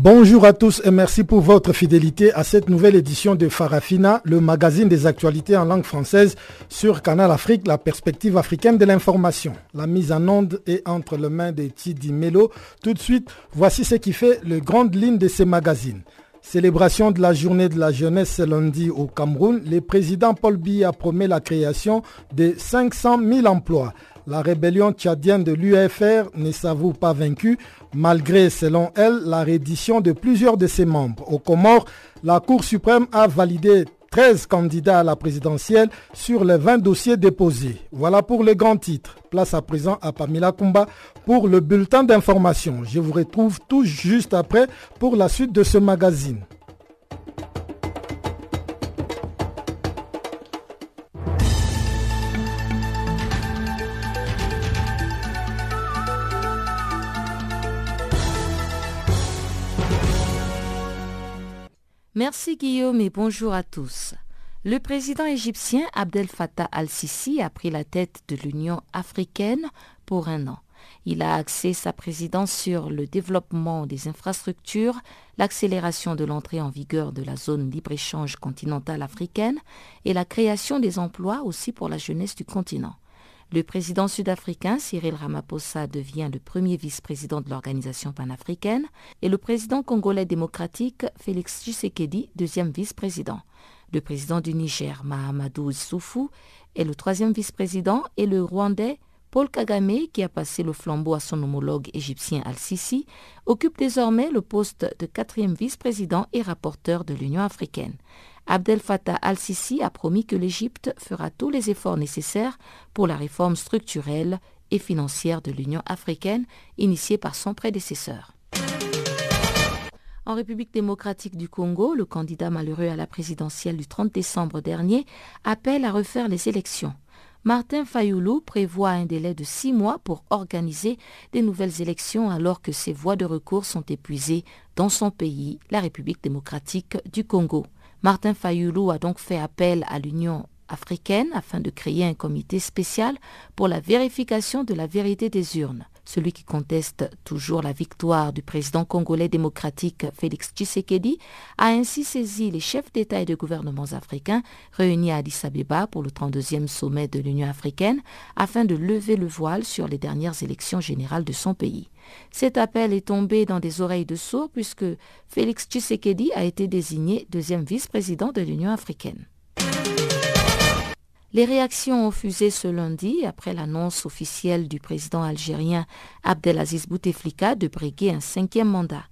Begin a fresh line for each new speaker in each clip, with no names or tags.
Bonjour à tous et merci pour votre fidélité à cette nouvelle édition de Farafina, le magazine des actualités en langue française sur Canal Afrique, la perspective africaine de l'information. La mise en onde est entre les mains de Tidi Melo. Tout de suite, voici ce qui fait les grandes lignes de ces magazines. Célébration de la journée de la jeunesse ce lundi au Cameroun, le président Paul Biya promet la création de 500 000 emplois. La rébellion tchadienne de l'UFR ne s'avoue pas vaincue, malgré, selon elle, la reddition de plusieurs de ses membres. Au Comores, la Cour suprême a validé 13 candidats à la présidentielle sur les 20 dossiers déposés. Voilà pour le grand titre. Place à présent à Pamela Kumba pour le bulletin d'information. Je vous retrouve tout juste après pour la suite de ce magazine.
Merci Guillaume et bonjour à tous. Le président égyptien Abdel Fattah al-Sisi a pris la tête de l'Union africaine pour un an. Il a axé sa présidence sur le développement des infrastructures, l'accélération de l'entrée en vigueur de la zone libre-échange continentale africaine et la création des emplois aussi pour la jeunesse du continent. Le président sud-africain Cyril Ramaphosa devient le premier vice-président de l'organisation panafricaine et le président congolais démocratique Félix Tshisekedi, deuxième vice-président. Le président du Niger, Mahamadou Issoufou, est le troisième vice-président et le Rwandais Paul Kagame, qui a passé le flambeau à son homologue égyptien Al-Sisi, occupe désormais le poste de quatrième vice-président et rapporteur de l'Union africaine. Abdel Fattah al-Sisi a promis que l'Égypte fera tous les efforts nécessaires pour la réforme structurelle et financière de l'Union africaine initiée par son prédécesseur. En République démocratique du Congo, le candidat malheureux à la présidentielle du 30 décembre dernier appelle à refaire les élections. Martin Fayoulou prévoit un délai de six mois pour organiser des nouvelles élections alors que ses voies de recours sont épuisées dans son pays, la République démocratique du Congo. Martin Fayoulou a donc fait appel à l'Union africaine afin de créer un comité spécial pour la vérification de la vérité des urnes. Celui qui conteste toujours la victoire du président congolais démocratique Félix Tshisekedi a ainsi saisi les chefs d'État et de gouvernements africains réunis à Addis Abeba pour le 32e sommet de l'Union africaine afin de lever le voile sur les dernières élections générales de son pays. Cet appel est tombé dans des oreilles de sourds puisque Félix Tshisekedi a été désigné deuxième vice-président de l'Union africaine. Les réactions ont fusé ce lundi après l'annonce officielle du président algérien Abdelaziz Bouteflika de briguer un cinquième mandat.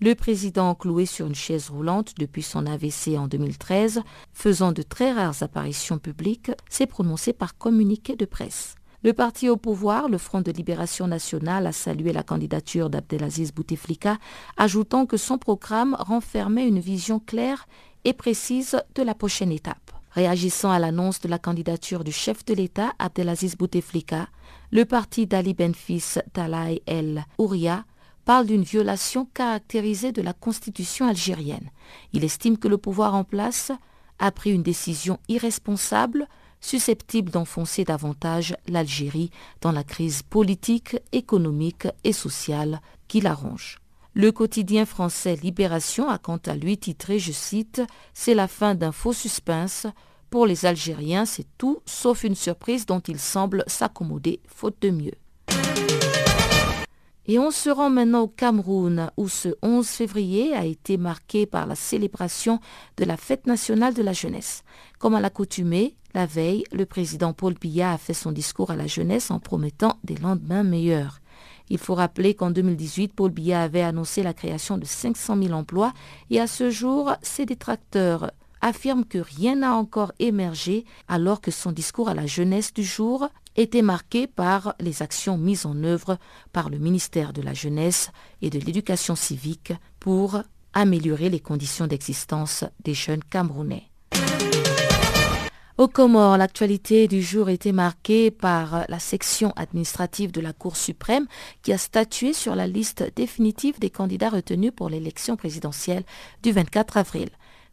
Le président, cloué sur une chaise roulante depuis son AVC en 2013, faisant de très rares apparitions publiques, s'est prononcé par communiqué de presse. Le parti au pouvoir, le Front de libération nationale, a salué la candidature d'Abdelaziz Bouteflika, ajoutant que son programme renfermait une vision claire et précise de la prochaine étape. Réagissant à l'annonce de la candidature du chef de l'État Abdelaziz Bouteflika, le parti d'Ali Benfis Talay El Ouria parle d'une violation caractérisée de la constitution algérienne. Il estime que le pouvoir en place a pris une décision irresponsable susceptible d'enfoncer davantage l'Algérie dans la crise politique, économique et sociale qui l'arrange. Le quotidien français Libération a quant à lui titré, je cite, C'est la fin d'un faux suspense. Pour les Algériens, c'est tout sauf une surprise dont ils semblent s'accommoder faute de mieux. Et on se rend maintenant au Cameroun, où ce 11 février a été marqué par la célébration de la fête nationale de la jeunesse. Comme à l'accoutumée, la veille, le président Paul Biya a fait son discours à la jeunesse en promettant des lendemains meilleurs. Il faut rappeler qu'en 2018, Paul Biya avait annoncé la création de 500 000 emplois et à ce jour, ses détracteurs affirment que rien n'a encore émergé alors que son discours à la jeunesse du jour était marqué par les actions mises en œuvre par le ministère de la Jeunesse et de l'Éducation civique pour améliorer les conditions d'existence des jeunes Camerounais. Au Comores, l'actualité du jour était marquée par la section administrative de la Cour suprême qui a statué sur la liste définitive des candidats retenus pour l'élection présidentielle du 24 avril.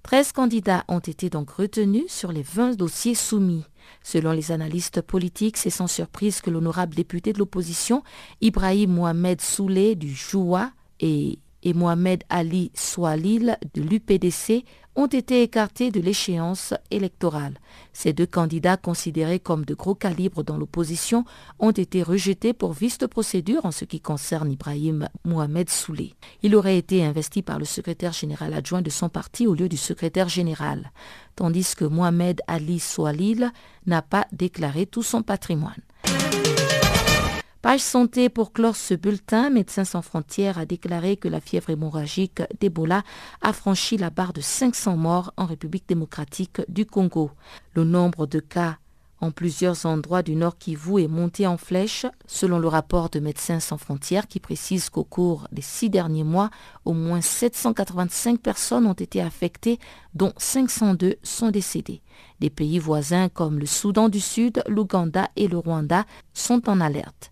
13 candidats ont été donc retenus sur les 20 dossiers soumis. Selon les analystes politiques, c'est sans surprise que l'honorable député de l'opposition, Ibrahim Mohamed Soulé du Joua et et Mohamed Ali Soualil de l'UPDC ont été écartés de l'échéance électorale. Ces deux candidats considérés comme de gros calibre dans l'opposition ont été rejetés pour vice de procédure en ce qui concerne Ibrahim Mohamed Soulé. Il aurait été investi par le secrétaire général adjoint de son parti au lieu du secrétaire général, tandis que Mohamed Ali Soualil n'a pas déclaré tout son patrimoine. Page santé pour clore ce bulletin, Médecins sans frontières a déclaré que la fièvre hémorragique d'Ebola a franchi la barre de 500 morts en République démocratique du Congo. Le nombre de cas en plusieurs endroits du Nord Kivu est monté en flèche, selon le rapport de Médecins sans frontières qui précise qu'au cours des six derniers mois, au moins 785 personnes ont été affectées, dont 502 sont décédées. Des pays voisins comme le Soudan du Sud, l'Ouganda et le Rwanda sont en alerte.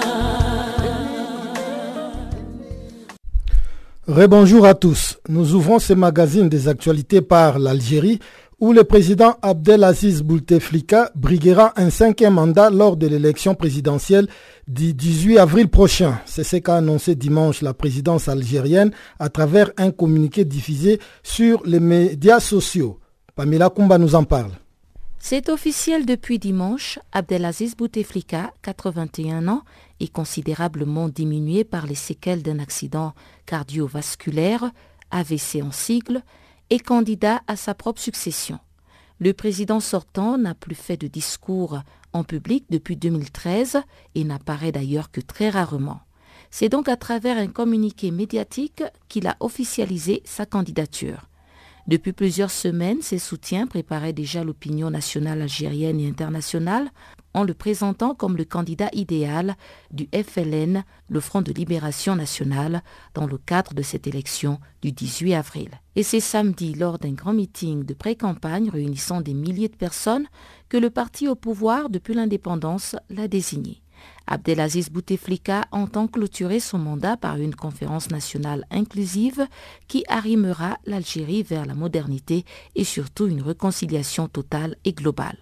Rebonjour à tous. Nous ouvrons ce magazine des actualités par l'Algérie où le président Abdelaziz Bouteflika briguera un cinquième mandat lors de l'élection présidentielle du 18 avril prochain. C'est ce qu'a annoncé dimanche la présidence algérienne à travers un communiqué diffusé sur les médias sociaux. Pamela Kumba nous en parle.
C'est officiel depuis dimanche, Abdelaziz Bouteflika, 81 ans, est considérablement diminué par les séquelles d'un accident cardiovasculaire, AVC en sigle, est candidat à sa propre succession. Le président sortant n'a plus fait de discours en public depuis 2013 et n'apparaît d'ailleurs que très rarement. C'est donc à travers un communiqué médiatique qu'il a officialisé sa candidature. Depuis plusieurs semaines, ses soutiens préparaient déjà l'opinion nationale algérienne et internationale en le présentant comme le candidat idéal du FLN, le Front de Libération Nationale, dans le cadre de cette élection du 18 avril. Et c'est samedi, lors d'un grand meeting de pré-campagne réunissant des milliers de personnes, que le parti au pouvoir depuis l'indépendance l'a désigné. Abdelaziz Bouteflika entend clôturer son mandat par une conférence nationale inclusive qui arrimera l'Algérie vers la modernité et surtout une réconciliation totale et globale.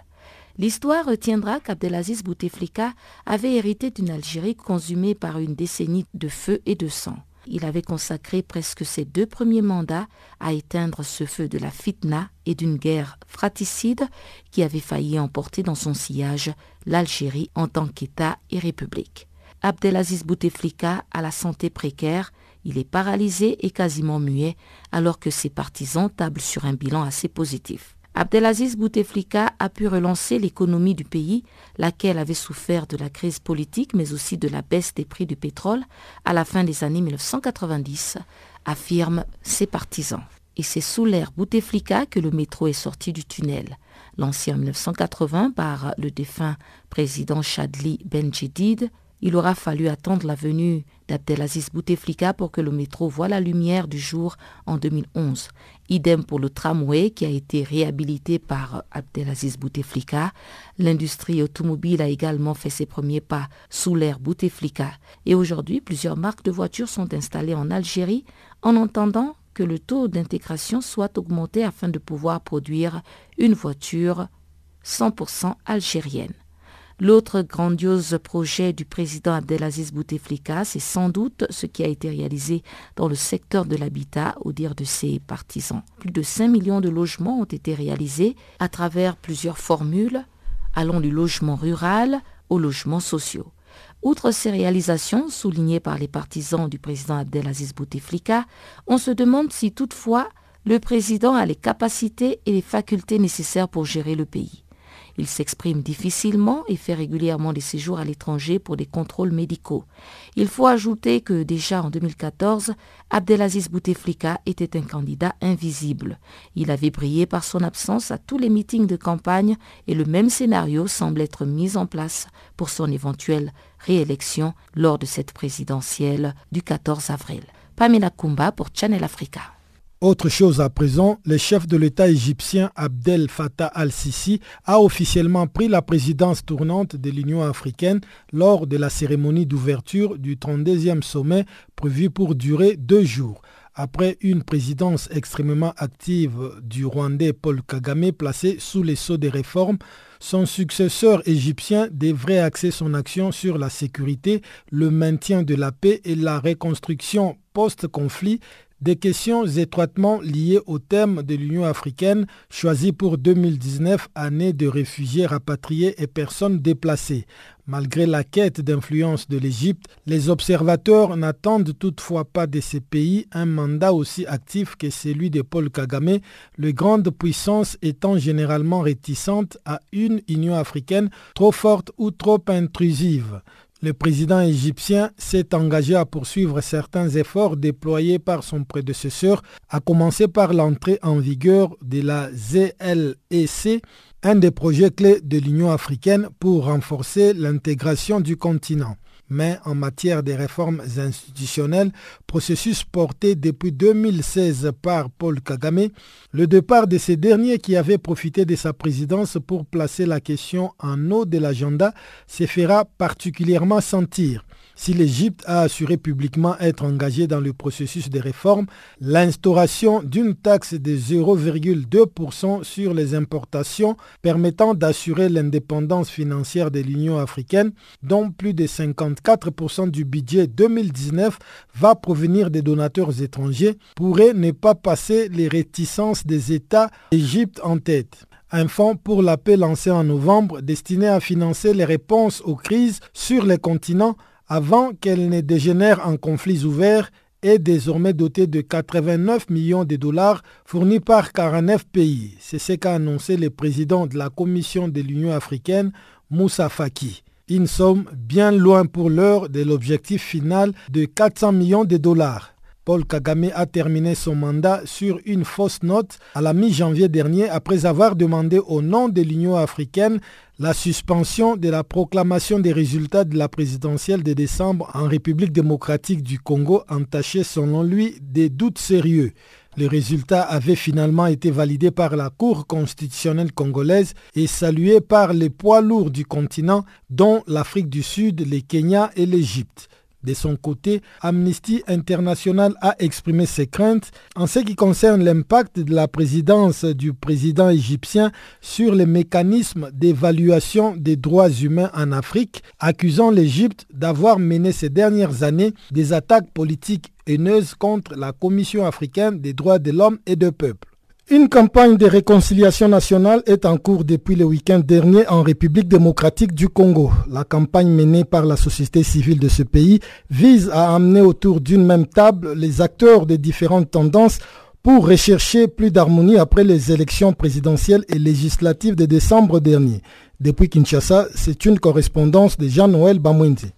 L'histoire retiendra qu'Abdelaziz Bouteflika avait hérité d'une Algérie consumée par une décennie de feu et de sang. Il avait consacré presque ses deux premiers mandats à éteindre ce feu de la fitna et d'une guerre fratricide qui avait failli emporter dans son sillage l'Algérie en tant qu'État et république. Abdelaziz Bouteflika a la santé précaire, il est paralysé et quasiment muet alors que ses partisans tablent sur un bilan assez positif. Abdelaziz Bouteflika a pu relancer l'économie du pays, laquelle avait souffert de la crise politique mais aussi de la baisse des prix du pétrole à la fin des années 1990, affirment ses partisans. Et c'est sous l'ère Bouteflika que le métro est sorti du tunnel. Lancé en 1980 par le défunt président Chadli Benjedid, il aura fallu attendre la venue d'Abdelaziz Bouteflika pour que le métro voie la lumière du jour en 2011. Idem pour le tramway qui a été réhabilité par Abdelaziz Bouteflika. L'industrie automobile a également fait ses premiers pas sous l'ère Bouteflika. Et aujourd'hui, plusieurs marques de voitures sont installées en Algérie en entendant que le taux d'intégration soit augmenté afin de pouvoir produire une voiture 100% algérienne. L'autre grandiose projet du président Abdelaziz Bouteflika, c'est sans doute ce qui a été réalisé dans le secteur de l'habitat, au dire de ses partisans. Plus de 5 millions de logements ont été réalisés à travers plusieurs formules, allant du logement rural aux logements sociaux. Outre ces réalisations soulignées par les partisans du président Abdelaziz Bouteflika, on se demande si toutefois le président a les capacités et les facultés nécessaires pour gérer le pays. Il s'exprime difficilement et fait régulièrement des séjours à l'étranger pour des contrôles médicaux. Il faut ajouter que déjà en 2014, Abdelaziz Bouteflika était un candidat invisible. Il avait brillé par son absence à tous les meetings de campagne et le même scénario semble être mis en place pour son éventuelle réélection lors de cette présidentielle du 14 avril. Pamela Kumba pour Channel Africa.
Autre chose à présent, le chef de l'État égyptien Abdel Fattah al-Sisi a officiellement pris la présidence tournante de l'Union africaine lors de la cérémonie d'ouverture du 32e sommet prévu pour durer deux jours. Après une présidence extrêmement active du Rwandais Paul Kagame placé sous les sceaux des réformes, son successeur égyptien devrait axer son action sur la sécurité, le maintien de la paix et la reconstruction post-conflit des questions étroitement liées au thème de l'Union africaine choisi pour 2019, année de réfugiés rapatriés et personnes déplacées. Malgré la quête d'influence de l'Égypte, les observateurs n'attendent toutefois pas de ces pays un mandat aussi actif que celui de Paul Kagame, les grandes puissances étant généralement réticentes à une Union africaine trop forte ou trop intrusive. Le président égyptien s'est engagé à poursuivre certains efforts déployés par son prédécesseur, à commencer par l'entrée en vigueur de la ZLEC, un des projets clés de l'Union africaine pour renforcer l'intégration du continent mais en matière de réformes institutionnelles, processus porté depuis 2016 par Paul Kagame, le départ de ces derniers qui avaient profité de sa présidence pour placer la question en haut de l'agenda se fera particulièrement sentir. Si l'Égypte a assuré publiquement être engagée dans le processus de réforme, l'instauration d'une taxe de 0,2% sur les importations permettant d'assurer l'indépendance financière de l'Union africaine, dont plus de 54% du budget 2019 va provenir des donateurs étrangers, pourrait ne pas passer les réticences des États Égypte en tête. Un fonds pour la paix lancé en novembre destiné à financer les réponses aux crises sur les continents avant qu'elle ne dégénère en conflits ouverts est désormais dotée de 89 millions de dollars fournis par 49 pays. C'est ce qu'a annoncé le président de la Commission de l'Union africaine, Moussa Faki. Une somme bien loin pour l'heure de l'objectif final de 400 millions de dollars. Paul Kagame a terminé son mandat sur une fausse note à la mi-janvier dernier après avoir demandé au nom de l'Union africaine la suspension de la proclamation des résultats de la présidentielle de décembre en République démocratique du Congo entachés selon lui des doutes sérieux. Les résultats avaient finalement été validés par la Cour constitutionnelle congolaise et salués par les poids lourds du continent, dont l'Afrique du Sud, le Kenya et l'Égypte. De son côté, Amnesty International a exprimé ses craintes en ce qui concerne l'impact de la présidence du président égyptien sur les mécanismes d'évaluation des droits humains en Afrique, accusant l'Égypte d'avoir mené ces dernières années des attaques politiques haineuses contre la Commission africaine des droits de l'homme et de peuple. Une campagne de réconciliation nationale est en cours depuis le week-end dernier en République démocratique du Congo. La campagne menée par la société civile de ce pays vise à amener autour d'une même table les acteurs des différentes tendances pour rechercher plus d'harmonie après les élections présidentielles et législatives de décembre dernier. Depuis Kinshasa, c'est une correspondance de Jean-Noël Bamwendi.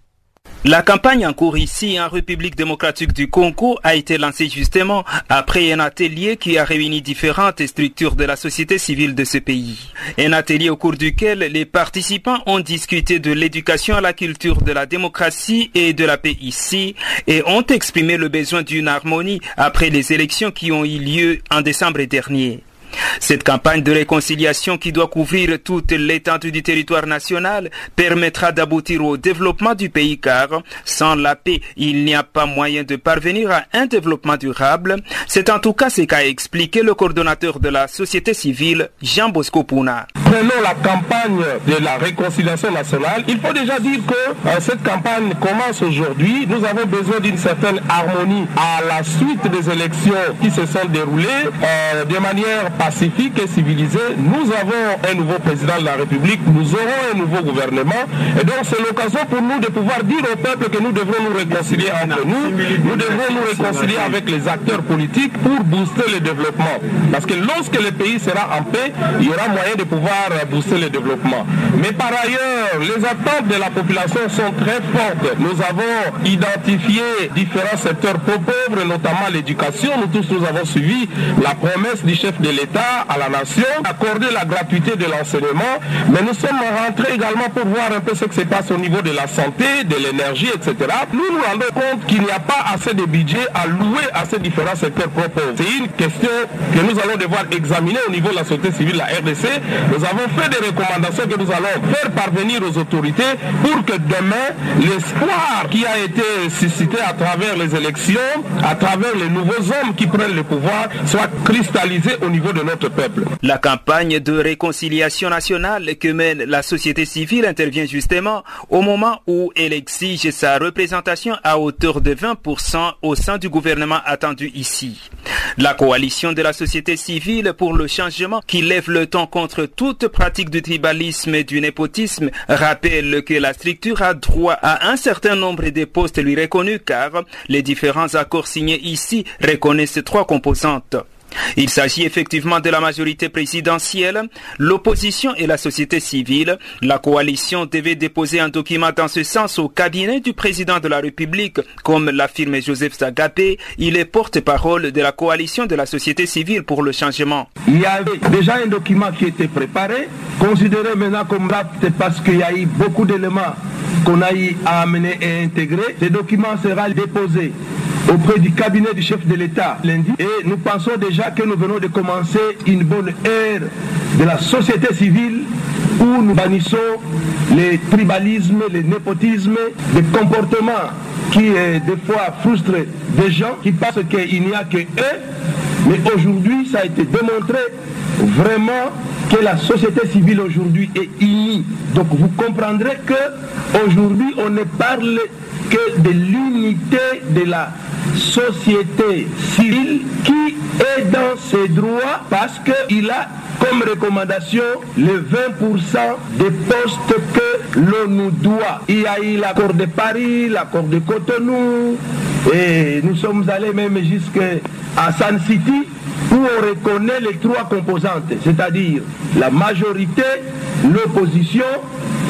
La campagne en cours ici en République démocratique du Congo a été lancée justement après un atelier qui a réuni différentes structures de la société civile de ce pays. Un atelier au cours duquel les participants ont discuté de l'éducation à la culture de la démocratie et de la paix ici et ont exprimé le besoin d'une harmonie après les élections qui ont eu lieu en décembre dernier. Cette campagne de réconciliation qui doit couvrir toute l'étendue du territoire national permettra d'aboutir au développement du pays car sans la paix, il n'y a pas moyen de parvenir à un développement durable. C'est en tout cas ce qu'a expliqué le coordonnateur de la société civile, Jean Bosco Pouna.
Prenons la campagne de la réconciliation nationale, il faut déjà dire que euh, cette campagne commence aujourd'hui. Nous avons besoin d'une certaine harmonie à la suite des élections qui se sont déroulées euh, de manière pacifique et civilisée. Nous avons un nouveau président de la République, nous aurons un nouveau gouvernement. Et donc c'est l'occasion pour nous de pouvoir dire au peuple que nous devrons nous réconcilier entre nous. Nous devrons nous réconcilier avec les acteurs politiques pour booster le développement. Parce que lorsque le pays sera en paix, il y aura moyen de pouvoir booster le développement. Mais par ailleurs, les attentes de la population sont très fortes. Nous avons identifié différents secteurs pauvres, notamment l'éducation. Nous tous, nous avons suivi la promesse du chef de l'État à la nation, accorder la gratuité de l'enseignement. Mais nous sommes rentrés également pour voir un peu ce qui se passe au niveau de la santé, de l'énergie, etc. Nous nous rendons compte qu'il n'y a pas assez de budget à louer à ces différents secteurs pauvres. C'est une question que nous allons devoir examiner au niveau de la société civile, la RDC. Nous avons fait des recommandations que nous allons faire parvenir aux autorités pour que demain, l'espoir qui a été suscité à travers les élections, à travers les nouveaux hommes qui prennent le pouvoir, soit cristallisé au niveau de notre peuple.
La campagne de réconciliation nationale que mène la société civile intervient justement au moment où elle exige sa représentation à hauteur de 20% au sein du gouvernement attendu ici. La coalition de la société civile pour le changement qui lève le temps contre toute pratique du tribalisme et du népotisme rappelle que la structure a droit à un certain nombre de postes lui reconnus car les différents accords signés ici reconnaissent trois composantes. Il s'agit effectivement de la majorité présidentielle, l'opposition et la société civile. La coalition devait déposer un document dans ce sens au cabinet du président de la République, comme l'affirme Joseph Sagapé. Il est porte-parole de la coalition de la société civile pour le changement.
Il y avait déjà un document qui était préparé, considéré maintenant comme rapte parce qu'il y a eu beaucoup d'éléments qu'on a eu à amener et intégrer. Ce document sera déposé auprès du cabinet du chef de l'État lundi et nous pensons déjà que nous venons de commencer une bonne ère de la société civile où nous bannissons les tribalismes, les népotismes, les comportements qui euh, des fois frustrent des gens qui pensent qu'il n'y a que eux. Mais aujourd'hui, ça a été démontré vraiment que la société civile aujourd'hui est unie. Donc vous comprendrez que aujourd'hui on ne parle de l'unité de la société civile qui est dans ses droits parce qu'il a comme recommandation les 20% des postes que l'on nous doit. Il y a eu l'accord de Paris, l'accord de Cotonou, et nous sommes allés même jusqu'à San City où on reconnaît les trois composantes, c'est-à-dire la majorité, l'opposition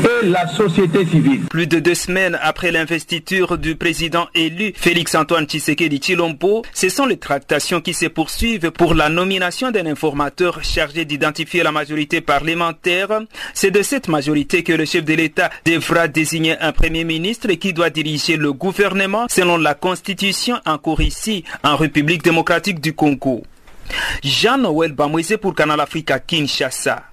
et la société civile.
Plus de deux semaines après l'investiture du président élu Félix-Antoine Tshisekedi Chilombo, ce sont les tractations qui se poursuivent pour la nomination d'un informateur chargé d'identifier la majorité parlementaire. C'est de cette majorité que le chef de l'État devra désigner un premier ministre qui doit diriger le gouvernement selon la constitution en cours ici en République démocratique du Congo. Jean-Noël Bamouise pour Canal Africa Kinshasa.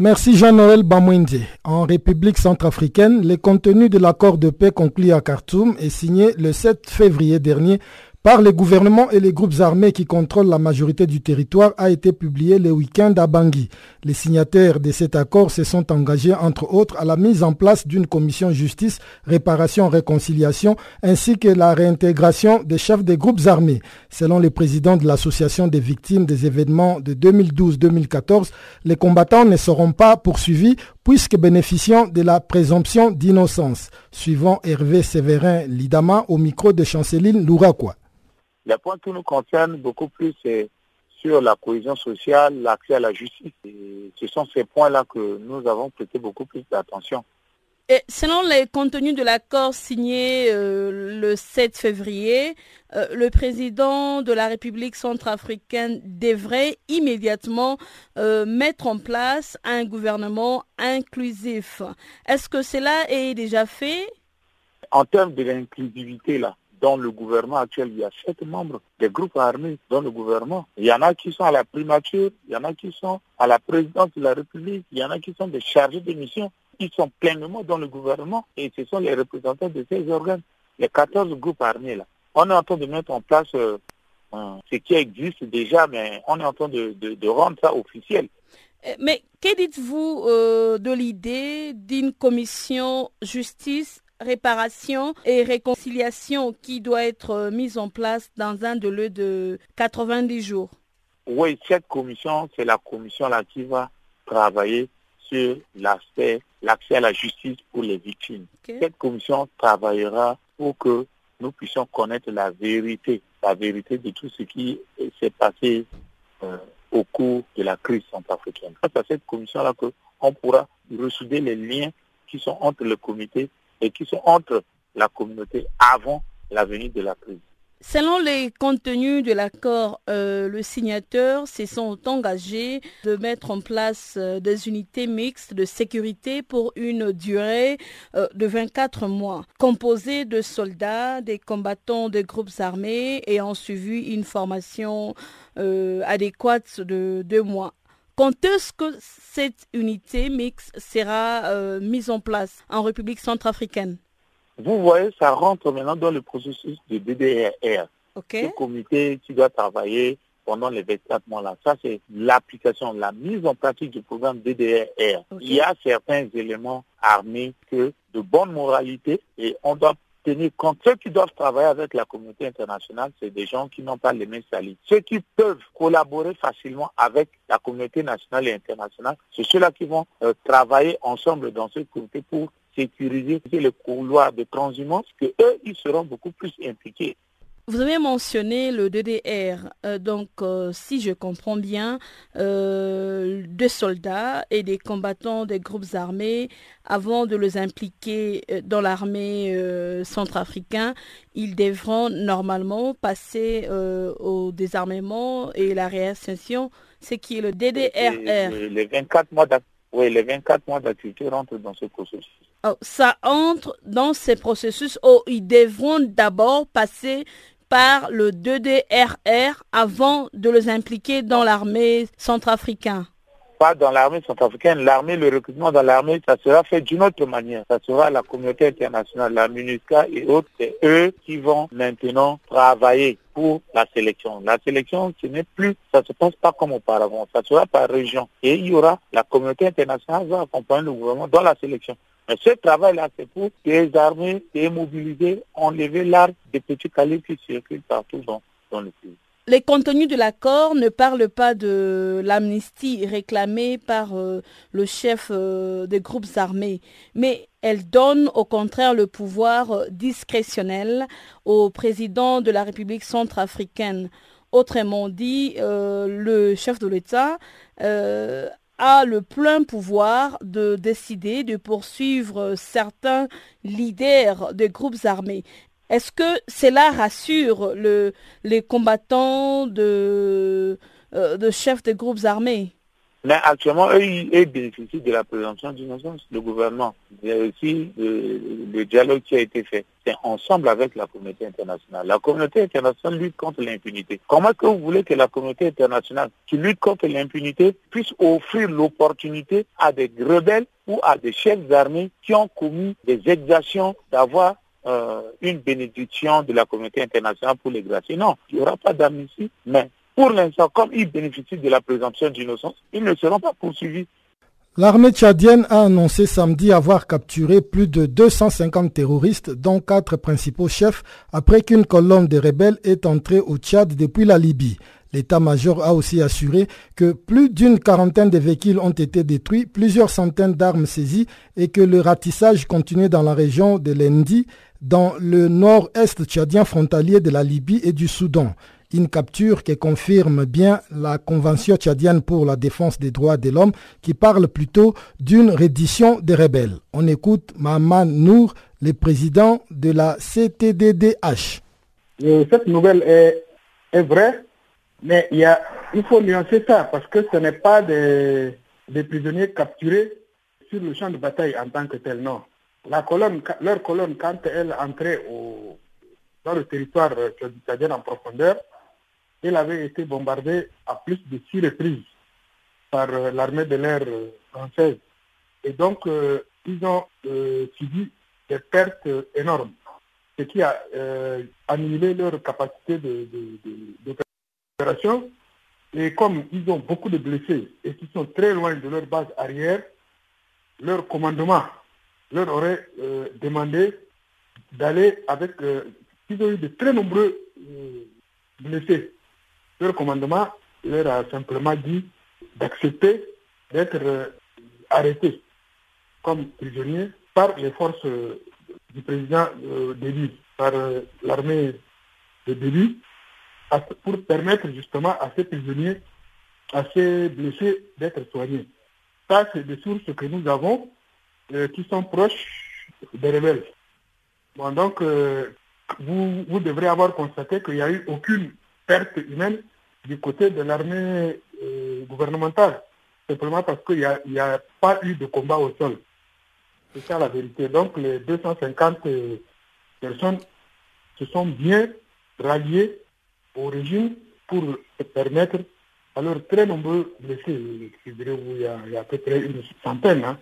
Merci Jean-Noël Bamwende. En République centrafricaine, le contenu de l'accord de paix conclu à Khartoum est signé le 7 février dernier par les gouvernements et les groupes armés qui contrôlent la majorité du territoire a été publié le week-end à Bangui. Les signataires de cet accord se sont engagés entre autres à la mise en place d'une commission justice, réparation, réconciliation ainsi que la réintégration des chefs des groupes armés. Selon le président de l'association des victimes des événements de 2012-2014, les combattants ne seront pas poursuivis puisque bénéficiant de la présomption d'innocence. Suivant Hervé Séverin Lidama au micro de Chanceline Louraquois.
Les points qui nous concernent beaucoup plus, c'est sur la cohésion sociale, l'accès à la justice. Ce sont ces points-là que nous avons prêté beaucoup plus d'attention.
Selon les contenus de l'accord signé euh, le 7 février, euh, le président de la République centrafricaine devrait immédiatement euh, mettre en place un gouvernement inclusif. Est-ce que cela est déjà fait?
En termes de l'inclusivité, là, dans le gouvernement actuel, il y a sept membres des groupes armés dans le gouvernement. Il y en a qui sont à la primature, il y en a qui sont à la présidence de la République, il y en a qui sont des chargés de mission. Ils sont pleinement dans le gouvernement et ce sont les représentants de ces organes, les 14 groupes armés là. On est en train de mettre en place euh, ce qui existe déjà, mais on est en train de, de rendre ça officiel.
Eh, mais que dites-vous euh, de l'idée d'une commission justice réparation et réconciliation qui doit être euh, mise en place dans un délai de 90 jours?
Oui, cette commission, c'est la commission là qui va travailler sur l'aspect, l'accès à la justice pour les victimes. Cette commission travaillera pour que nous puissions connaître la vérité, la vérité de tout ce qui s'est passé euh, au cours de la crise centrafricaine. Grâce à cette commission-là qu'on pourra ressouder les liens qui sont entre le comité et qui sont entre la communauté avant la venue de la crise.
Selon les contenus de l'accord, euh, le signateur se sont engagés de mettre en place euh, des unités mixtes de sécurité pour une durée euh, de 24 mois, composées de soldats, des combattants des groupes armés ont suivi une formation adéquate de deux mois. Quand est-ce que cette unité mixte sera mise en place en République centrafricaine?
Vous voyez, ça rentre maintenant dans le processus de DDR. Le comité qui doit travailler pendant les 24 mois-là. Ça, c'est l'application, la mise en pratique du programme DDR. Il y a certains éléments armés que de bonne moralité et on doit tenir compte. Ceux qui doivent travailler avec la communauté internationale, c'est des gens qui n'ont pas les mains salies. Ceux qui peuvent collaborer facilement avec la communauté nationale et internationale, c'est ceux-là qui vont euh, travailler ensemble dans ce comité pour sécuriser les couloirs de transhumance, que eux, ils seront beaucoup plus impliqués.
Vous avez mentionné le DDR, euh, donc euh, si je comprends bien, euh, des soldats et des combattants des groupes armés, avant de les impliquer dans l'armée centrafricaine, ils devront normalement passer au désarmement et la réascension, ce qui est le DDRR.
Les 24 mois oui, les 24 mois d'activité rentrent dans ce processus.
Oh, ça entre dans ces processus où ils devront d'abord passer par le 2DRR avant de les impliquer dans l'armée centrafricaine
pas dans l'armée centrafricaine. L'armée, le recrutement dans l'armée, ça sera fait d'une autre manière. Ça sera la communauté internationale, la MINUSCA et autres. C'est eux qui vont maintenant travailler pour la sélection. La sélection, ce n'est plus, ça se passe pas comme auparavant. Ça sera par région. Et il y aura, la communauté internationale va accompagner le gouvernement dans la sélection. Ce travail-là, c'est pour armées démobilisées enlever l'arme des petits calibres qui circulent partout dans, dans le pays.
Les contenus de l'accord ne parlent pas de l'amnistie réclamée par euh, le chef euh, des groupes armés, mais elle donne au contraire le pouvoir euh, discrétionnel au président de la République centrafricaine. Autrement dit, le chef de l'État a le plein pouvoir de décider de poursuivre certains leaders des groupes armés. Est-ce que cela rassure le, les combattants de, euh, de chefs de groupes armés?
Mais actuellement, eux, ils bénéficient de la présomption d'innocence. Le gouvernement, il y a aussi le, dialogue qui a été fait. C'est ensemble avec la communauté internationale. La communauté internationale lutte contre l'impunité. Comment est-ce que vous voulez que la communauté internationale qui lutte contre l'impunité puisse offrir l'opportunité à des rebelles ou à des chefs d'armée qui ont commis des exactions d'avoir euh, une bénédiction de la communauté internationale pour les gracier? Non, il n'y aura pas d'amnistie, mais pour l'instant, comme ils bénéficient de la présomption d'innocence, ils ne seront pas poursuivis.
L'armée tchadienne a annoncé samedi avoir capturé plus de 250 terroristes, dont quatre principaux chefs, après qu'une colonne de rebelles est entrée au Tchad depuis la Libye. L'état-major a aussi assuré que plus d'une quarantaine de véhicules ont été détruits, plusieurs centaines d'armes saisies et que le ratissage continue dans la région de l'Endi, dans le nord-est tchadien frontalier de la Libye et du Soudan. Une capture qui confirme bien la Convention tchadienne pour la défense des droits de l'homme qui parle plutôt d'une reddition des rebelles. On écoute Maman Nour, le président de la CTDDH.
Euh, cette nouvelle est, vraie, mais il, faut nuancer ça parce que ce n'est pas des, prisonniers capturés sur le champ de bataille en tant que tel, non leur colonne, quand elle entrait au, dans le territoire tchadien en profondeur, elle avait été bombardée à plus de six reprises par euh, l'armée de l'air euh, française. Et donc, euh, ils ont subi des pertes énormes, ce qui a annulé leur capacité d'opération. Et comme ils ont beaucoup de blessés et qu'ils sont très loin de leur base arrière, leur commandement leur aurait demandé d'aller avec... Ils ont eu de très nombreux blessés. Leur commandement leur a simplement dit d'accepter d'être arrêtés comme prisonniers par les forces du président Déby, par l'armée de Déby, pour permettre justement à ces prisonniers, à ces blessés d'être soignés. Ça, c'est des sources que nous avons euh, qui sont proches des rebelles. Donc, euh, vous, vous devrez avoir constaté qu'il n'y a eu aucune perte humaine du côté de l'armée euh, gouvernementale, simplement parce qu'il n'y a, pas eu de combat au sol. C'est ça la vérité. Donc, les 250 personnes se sont bien ralliées au régime pour permettre à leurs très nombreux blessés, je dirais il y a, il y a à peu près une centaine, hein,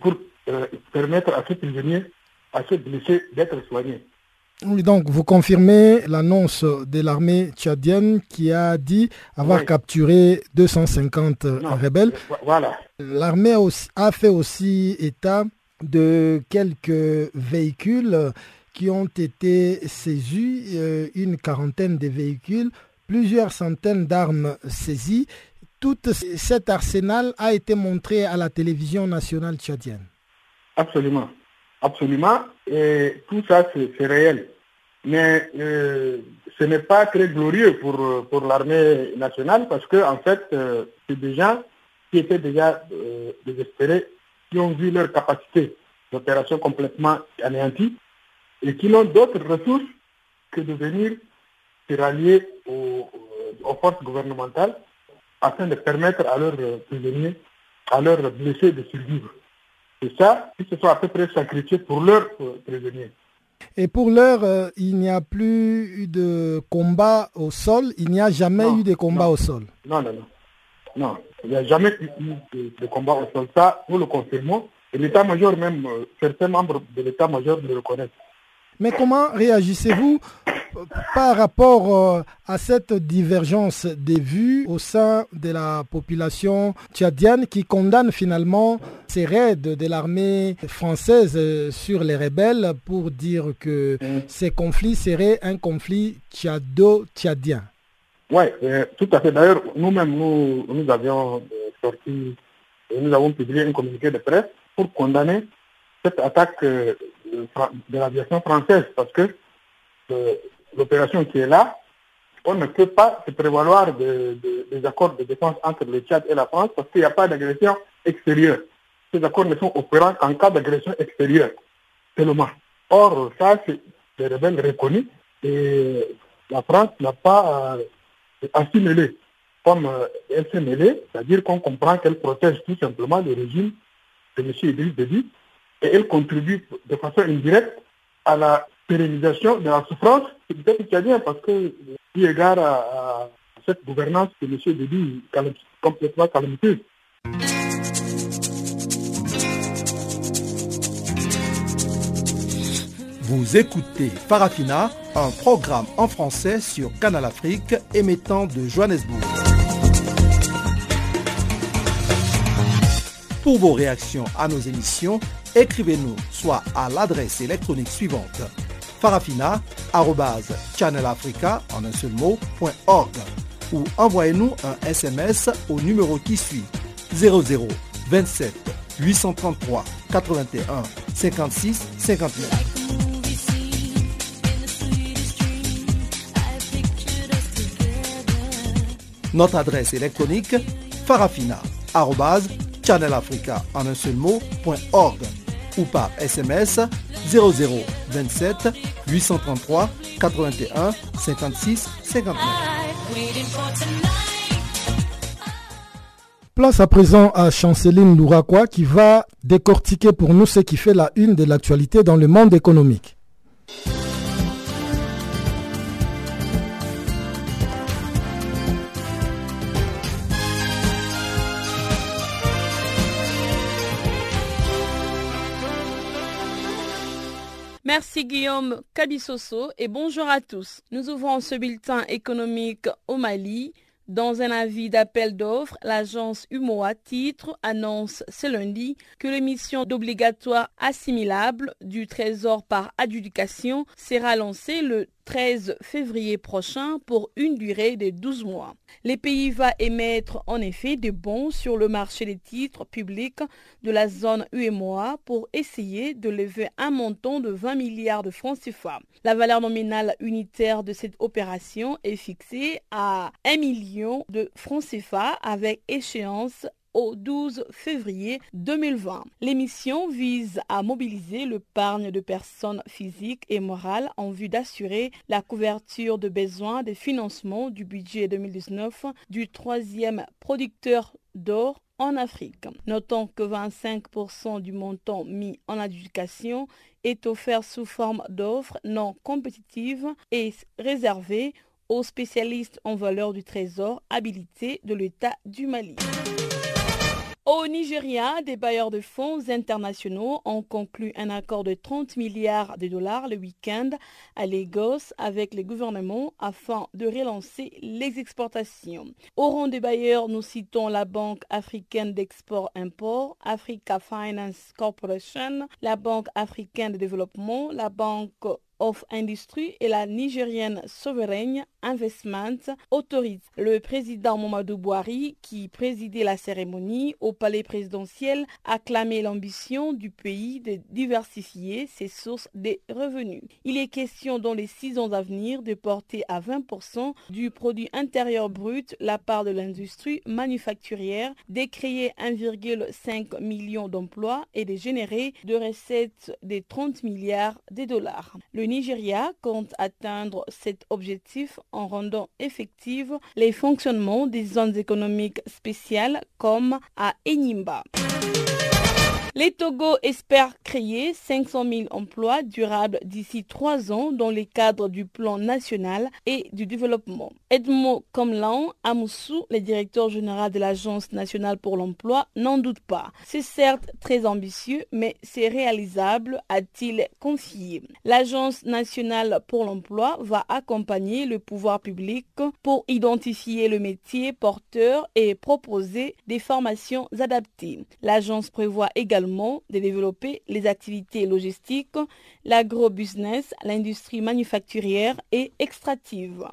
pour euh, permettre à ces prisonniers, à ces blessés d'être soignés.
Oui, donc vous confirmez l'annonce de l'armée tchadienne qui a dit avoir capturé 250 rebelles.
Voilà.
L'armée a fait aussi état de quelques véhicules qui ont été saisis, euh, une quarantaine de véhicules, plusieurs centaines d'armes saisies. Tout cet arsenal a été montré à la télévision nationale tchadienne.
Absolument, absolument. Et tout ça, c'est réel. Mais euh, ce n'est pas très glorieux pour, pour l'armée nationale parce que, en fait, euh, c'est des gens qui étaient déjà désespérés, qui ont vu leur capacité d'opération complètement anéantie et qui n'ont d'autres ressources que de venir se rallier aux, forces gouvernementales afin de permettre à leurs prisonniers, à leurs blessés de survivre. Et ça, ils se sont à peu près sacrifiés pour leurs prisonniers.
Et pour l'heure, euh, il n'y a plus eu de combat au sol. Il n'y a jamais eu de combat au sol.
Non, non, non. Non, il n'y a jamais eu de, de, combat au sol. Ça, nous le confirmons. Et l'état-major, même euh, certains membres de l'état-major le reconnaissent.
Mais comment réagissez-vous par rapport euh, à cette divergence des vues au sein de la population tchadienne qui condamne finalement ces raids de l'armée française euh, sur les rebelles pour dire que ces conflits seraient un conflit tchado-tchadien?
Oui, euh, tout à fait. D'ailleurs, nous-mêmes, nous, nous avions sorti, nous avons publié un communiqué de presse pour condamner cette attaque de l'aviation française parce que euh, l'opération qui est là, on ne peut pas se prévaloir de, des accords de défense entre le Tchad et la France parce qu'il n'y a pas d'agression extérieure. Ces accords ne sont opérants qu'en cas d'agression extérieure seulement. Or, ça, c'est des rebelles reconnus et la France n'a pas euh, assimilé comme euh, elle s'est mêlée, c'est-à-dire qu'on comprend qu'elle protège tout simplement le régime de M. Idriss Déby et elle contribue de façon indirecte à la pérennisation de la souffrance du peuple tchadien parce que, eu égard à, cette gouvernance que M. Déby complètement calamiteuse.
Vous écoutez Farafina, un programme en français sur Canal Afrique émettant de Johannesburg. Pour vos réactions à nos émissions, écrivez-nous soit à l'adresse électronique suivante farafina.channelafrica ou envoyez-nous un SMS au numéro qui suit 00 27 833 81 56 59. Notre adresse électronique farafina.channelafrica en un seul ou par SMS 0027 833 81 56 59.
Place à présent à Chanceline Louraquois qui va décortiquer pour nous ce qui fait la une de l'actualité dans le monde économique.
Merci Guillaume Kabisoso et bonjour à tous. Nous ouvrons ce bulletin économique au Mali. Dans un avis d'appel d'offres, l'agence UMOA Titre annonce ce lundi que l'émission d'obligatoire assimilable du Trésor par adjudication sera lancée le 13 février prochain pour une durée de 12 mois. Les pays va émettre en effet des bons sur le marché des titres publics de la zone UMOA pour essayer de lever un montant de 20 milliards de francs CFA. La valeur nominale unitaire de cette opération est fixée à 1 million de francs CFA avec échéance au 12 février 2020. L'émission vise à mobiliser l'épargne de personnes physiques et morales en vue d'assurer la couverture de besoins de financement du budget 2019 du troisième producteur d'or en Afrique. Notons que 25% du montant mis en adjudication est offert sous forme d'offres non compétitives et réservées aux spécialistes en valeur du trésor habilités de l'État du Mali. Au Nigeria, des bailleurs de fonds internationaux ont conclu un accord de 30 milliards de dollars le week-end à Lagos avec les gouvernements afin de relancer les exportations. Au rang des bailleurs, nous citons la Banque africaine d'export-import, Africa Finance Corporation, la Banque africaine de développement, la Banque of Industry et la nigérienne Sovereign Investment Authority. Le président Mamadou Bouhari, qui présidait la cérémonie au palais présidentiel, a clamé l'ambition du pays de diversifier ses sources de revenus. Il est question dans les six ans à venir de porter à 20% du produit intérieur brut la part de l'industrie manufacturière, de créer 1,5 million d'emplois et de générer de recettes de 30 milliards de dollars. Nigeria compte atteindre cet objectif en rendant effectifs les fonctionnements des zones économiques spéciales comme à Enimba. Les Togo espèrent créer 500 000 emplois durables d'ici trois ans dans le cadre du plan national et du développement. Edmond Komlan Amoussou, le directeur général de l'Agence nationale pour l'emploi, n'en doute pas. C'est certes très ambitieux, mais c'est réalisable, a-t-il confié. L'Agence nationale pour l'emploi va accompagner le pouvoir public pour identifier le métier porteur et proposer des formations adaptées. L'agence prévoit également de développer les activités logistiques, l'agro-business, l'industrie manufacturière et extractive.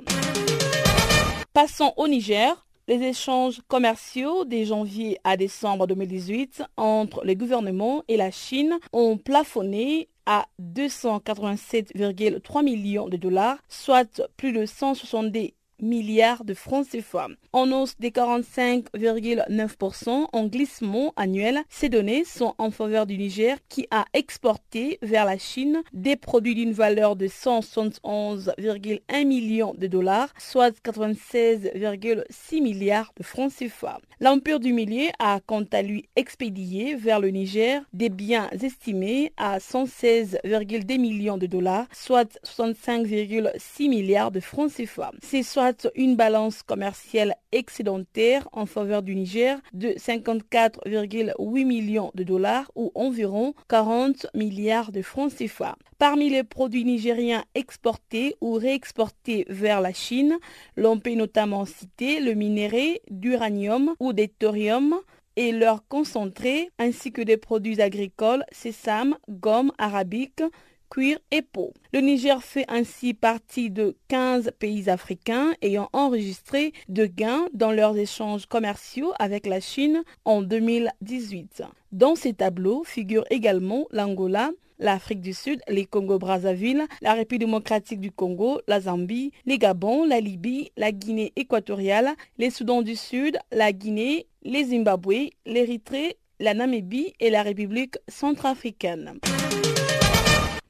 Passons au Niger. Les échanges commerciaux de janvier à décembre 2018 entre le gouvernement et la Chine ont plafonné à 287,3 millions de dollars, soit plus de 170 milliards de francs CFA. En hausse des 45,9% en glissement annuel, ces données sont en faveur du Niger qui a exporté vers la Chine des produits d'une valeur de 171,1 millions de dollars, soit 96,6 milliards de francs CFA. L'Empire du Milieu a quant à lui expédié vers le Niger des biens estimés à 116,2 millions de dollars, soit 65,6 milliards de francs CFA. C'est soit une balance commerciale excédentaire en faveur du Niger de 54,8 millions de dollars ou environ 40 milliards de francs CFA. Parmi les produits nigériens exportés ou réexportés vers la Chine, l'on peut notamment citer le minerai d'uranium ou des thorium et leur concentré ainsi que des produits agricoles, sésame, gomme arabique, cuir et peau. Le Niger fait ainsi partie de 15 pays africains ayant enregistré de gains dans leurs échanges commerciaux avec la Chine en 2018. Dans ces tableaux figurent également l'Angola, l'Afrique du Sud, les Congo-Brazzaville, la République démocratique du Congo, la Zambie, les Gabon, la Libye, la Guinée équatoriale, les Soudans du Sud, la Guinée, les Zimbabwe, l'Érythrée, la Namibie et la République centrafricaine.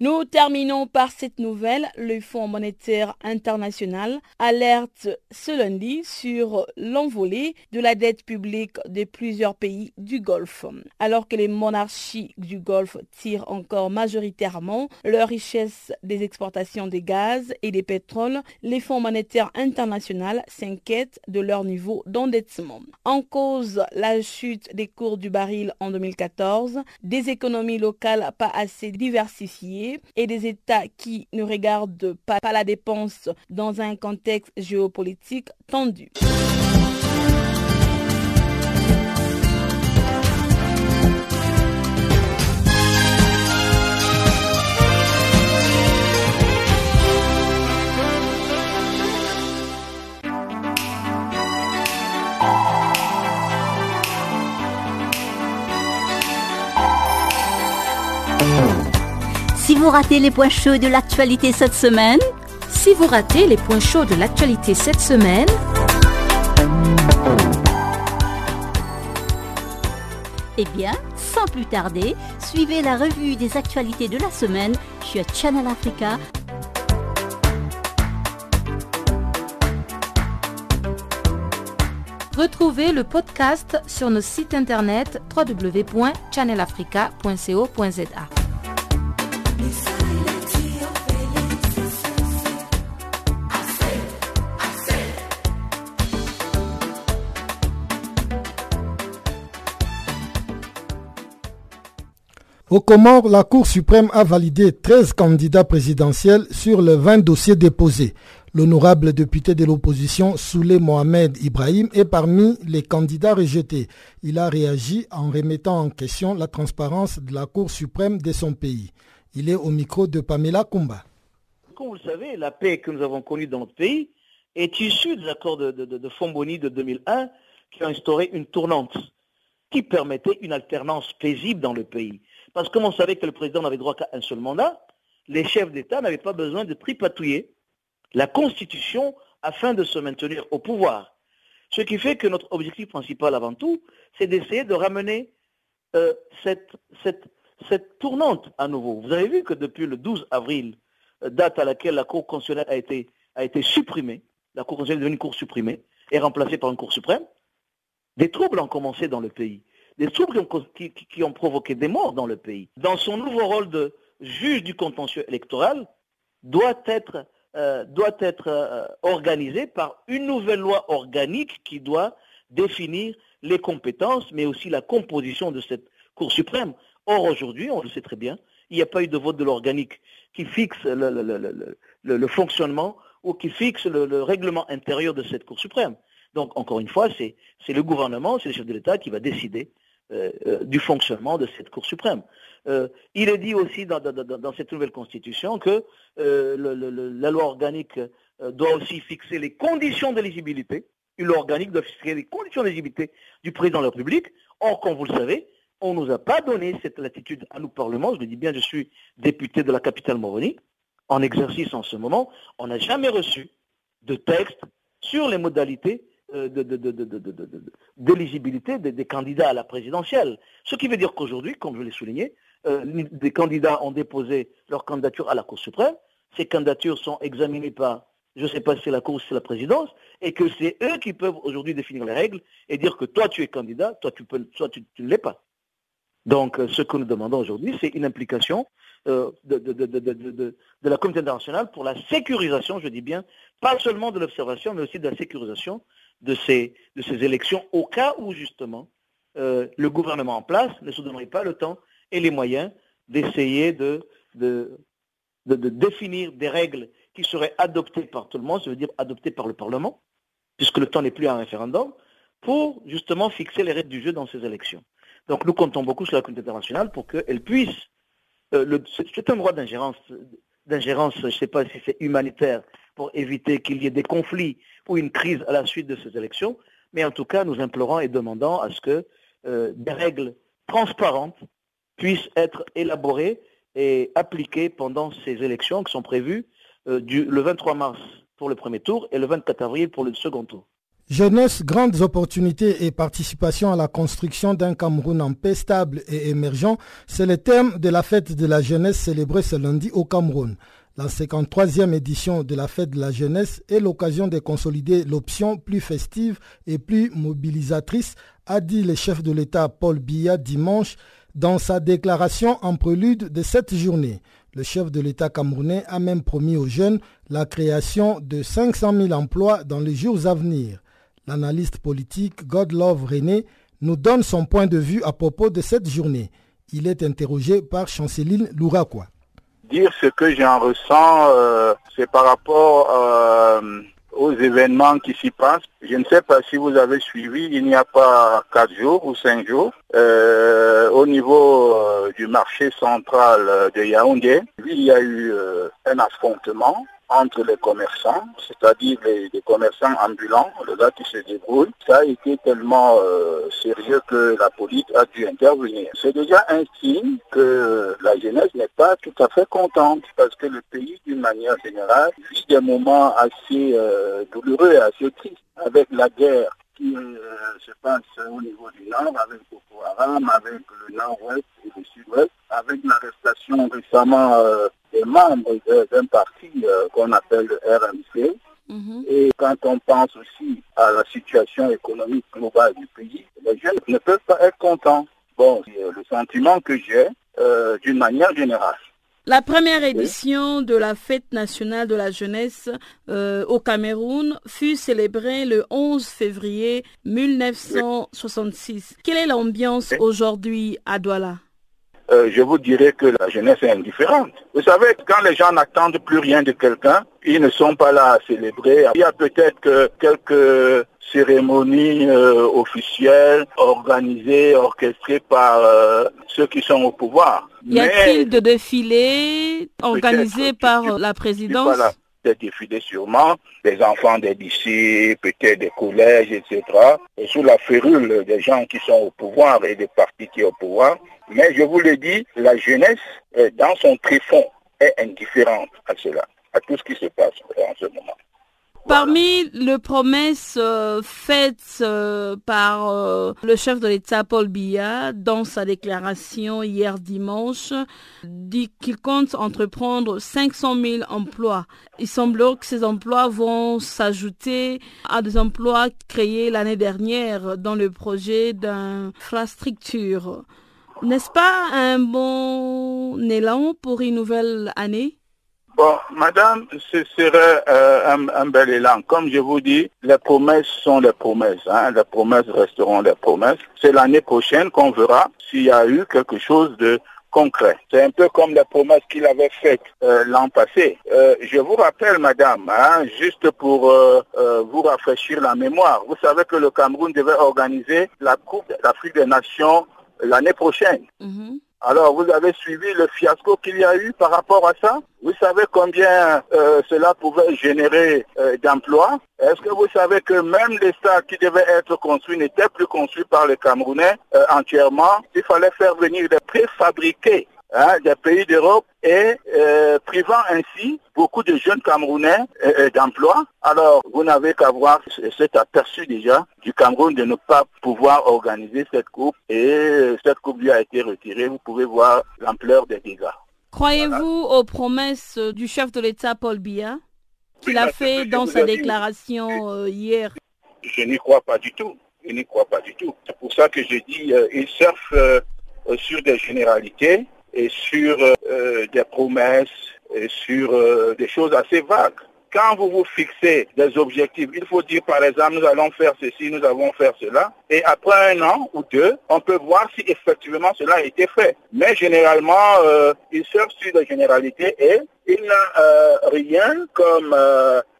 Nous terminons par cette nouvelle. Le Fonds monétaire international alerte ce lundi sur l'envolée de la dette publique de plusieurs pays du Golfe. Alors que les monarchies du Golfe tirent encore majoritairement leur richesse des exportations de gaz et des pétroles, les Fonds monétaires international s'inquiètent de leur niveau d'endettement. En cause, la chute des cours du baril en 2014, des économies locales pas assez diversifiées, et des États qui ne regardent pas la dépense dans un contexte géopolitique tendu.
Si vous ratez les points chauds de l'actualité cette semaine,
si vous ratez les points chauds de l'actualité cette semaine,
eh bien, sans plus tarder, suivez la revue des actualités de la semaine sur Channel Africa.
Retrouvez le podcast sur nos sites internet www.channelafrica.co.za.
Au Comores, la Cour suprême a validé 13 candidats présidentiels sur les 20 dossiers déposés. L'honorable député de l'opposition Soulé Mohamed Ibrahim est parmi les candidats rejetés. Il a réagi en remettant en question la transparence de la Cour suprême de son pays. Il est au micro de Pamela Kumba.
Comme vous le savez, la paix que nous avons connue dans notre pays est issue des accords de, de, de Fomboni de 2001 qui ont instauré une tournante qui permettait une alternance paisible dans le pays. Parce que comme on savait que le président n'avait droit qu'à un seul mandat, les chefs d'État n'avaient pas besoin de tripatouiller la Constitution afin de se maintenir au pouvoir. Ce qui fait que notre objectif principal avant tout, c'est d'essayer de ramener euh, cette, tournante à nouveau. Vous avez vu que depuis le 12 avril, euh, date à laquelle la Cour constitutionnelle a été, a été supprimée, la Cour constitutionnelle est devenue une Cour supprimée et remplacée par une Cour suprême, des troubles ont commencé dans le pays des troubles qui ont, provoqué des morts dans le pays. Dans son nouveau rôle de juge du contentieux électoral, doit être, euh, doit être euh, organisé par une nouvelle loi organique qui doit définir les compétences, mais aussi la composition de cette Cour suprême. Or, aujourd'hui, on le sait très bien, il n'y a pas eu de vote de l'organique qui fixe le, fonctionnement ou qui fixe le, règlement intérieur de cette Cour suprême. Donc, encore une fois, c'est le gouvernement, c'est le chef de l'État qui va décider du fonctionnement de cette Cour suprême. Euh, il est dit aussi dans, cette nouvelle constitution que la loi organique doit aussi fixer les conditions d'éligibilité. Une loi organique doit fixer les conditions d'éligibilité du président de la République. Or, comme vous le savez, on ne nous a pas donné cette latitude à nous, Parlement. Je le dis bien, je suis député de la capitale Moroni, en exercice en ce moment. On n'a jamais reçu de texte sur les modalités euh, d'éligibilité des, candidats à la présidentielle. Ce qui veut dire qu'aujourd'hui, comme je l'ai souligné, euh, des candidats ont déposé leur candidature à la Cour suprême. Ces candidatures sont examinées par, je ne sais pas si c'est la Cour ou si c'est la présidence, et que c'est eux qui peuvent aujourd'hui définir les règles et dire que toi tu es candidat, toi tu, peux, tu, ne l'es pas. Donc euh, ce que nous demandons aujourd'hui, c'est une implication de, de, la communauté internationale pour la sécurisation, je dis bien, pas seulement de l'observation, mais aussi de la sécurisation de ces, de ces élections au cas où justement euh, le gouvernement en place ne se donnerait pas le temps et les moyens d'essayer de, de, de, définir des règles qui seraient adoptées par tout le monde, ça veut dire adoptées par le Parlement, puisque le temps n'est plus un référendum, pour justement fixer les règles du jeu dans ces élections. Donc nous comptons beaucoup sur la communauté internationale pour qu'elle puisse, euh, c'est un droit d'ingérence, d'ingérence, je ne sais pas si c'est humanitaire, pour éviter qu'il y ait des conflits ou une crise à la suite de ces élections. Mais en tout cas, nous implorons et demandons à ce que euh, des règles transparentes puissent être élaborées et appliquées pendant ces élections qui sont prévues euh, du, le 23 mars pour le premier tour et le 24 avril pour le second tour.
Jeunesse, grandes opportunités et participation à la construction d'un Cameroun en paix stable et émergent, c'est le thème de la fête de la jeunesse célébrée ce lundi au Cameroun. La 53e édition de la fête de la jeunesse est l'occasion de consolider l'option plus festive et plus mobilisatrice, a dit le chef de l'État Paul Biya dimanche dans sa déclaration en prélude de cette journée. Le chef de l'État camerounais a même promis aux jeunes la création de 500 000 emplois dans les jours à venir. L'analyste politique Godlove René nous donne son point de vue à propos de cette journée. Il est interrogé par Chanceline Louraquois
dire ce que j'en ressens, euh, c'est par rapport euh, aux événements qui s'y passent. Je ne sais pas si vous avez suivi, il n'y a pas quatre jours ou cinq jours, euh, au niveau du marché central de Yaoundé, il y a eu un affrontement entre les commerçants, c'est-à-dire les, commerçants ambulants, les gars qui se débrouillent. Ça a été tellement euh, sérieux que la police a dû intervenir. C'est déjà un signe que la jeunesse n'est pas tout à fait contente parce que le pays, d'une manière générale, vit des moments assez euh, douloureux et assez tristes avec la guerre qui euh, se passe au niveau du nord avec Boko Haram, avec le nord-ouest et le sud-ouest, avec l'arrestation récemment euh, des membres d'un parti euh, qu'on appelle le RMC. Mhm. Et quand on pense aussi à la situation économique globale du pays, les jeunes ne peuvent pas être contents. Bon, c'est le sentiment que j'ai d'une manière générale.
La première édition de la fête nationale de la jeunesse euh, au Cameroun fut célébrée le 11 février 1966. Quelle est l'ambiance aujourd'hui à Douala?
Euh, je vous dirais que la jeunesse est indifférente. Vous savez, quand les gens n'attendent plus rien de quelqu'un, ils ne sont pas là à célébrer. Il y a peut-être que quelques cérémonies euh, officielles organisées, orchestrées par ceux qui sont au pouvoir.
Y a-t-il de défilés organisés par la présidence
Voilà, des défilés sûrement, des enfants des lycées, peut-être des collèges, etc. Et sous la férule des gens qui sont au pouvoir et des partis qui sont au pouvoir. Mais je vous le dis, la jeunesse, dans son tréfonds, est indifférente à cela, à tout ce qui se passe en ce moment.
Parmi les promesses euh, faites euh, par euh, le chef de l'État Paul Biya dans sa déclaration hier dimanche, dit qu'il compte entreprendre 500 000 emplois. Il semble que ces emplois vont s'ajouter à des emplois créés l'année dernière dans le projet d'infrastructure. N'est-ce pas un bon élan pour une nouvelle année?
Madame, ce serait euh, un, bel élan. Comme je vous dis, les promesses sont les promesses. Hein. Les promesses resteront les promesses. C'est l'année prochaine qu'on verra s'il y a eu quelque chose de concret. C'est un peu comme les promesses qu'il avait faites euh, l'an passé. Euh, je vous rappelle, madame, hein, juste pour vous rafraîchir la mémoire, vous savez que le Cameroun devait organiser la Coupe d'Afrique des Nations l'année prochaine. Mm-hmm. Alors, vous avez suivi le fiasco qu'il y a eu par rapport à ça Vous savez combien euh, cela pouvait générer euh, d'emplois Est-ce que vous savez que même les stades qui devaient être construits n'étaient plus construits par les Camerounais euh, entièrement Il fallait faire venir des préfabriqués Hein, des pays d'Europe et euh, privant ainsi beaucoup de jeunes Camerounais euh, euh, d'emploi. Alors, vous n'avez qu'à voir cet aperçu déjà du Cameroun de ne pas pouvoir organiser cette coupe et cette coupe lui a été retirée. Vous pouvez voir l'ampleur des dégâts.
Croyez-vous aux promesses du chef de l'État Paul Biya qu'il a fait dans sa déclaration hier?
Je n'y crois pas du tout. Je n'y crois pas du tout. C'est pour ça que je dis il surfe sur des généralités et sur euh, des promesses et sur euh, des choses assez vagues. Quand vous vous fixez des objectifs, il faut dire par exemple nous allons faire ceci, nous allons faire cela, et après un an ou deux, on peut voir si effectivement cela a été fait. Mais généralement, euh, il sert sur des généralités et il n'a rien comme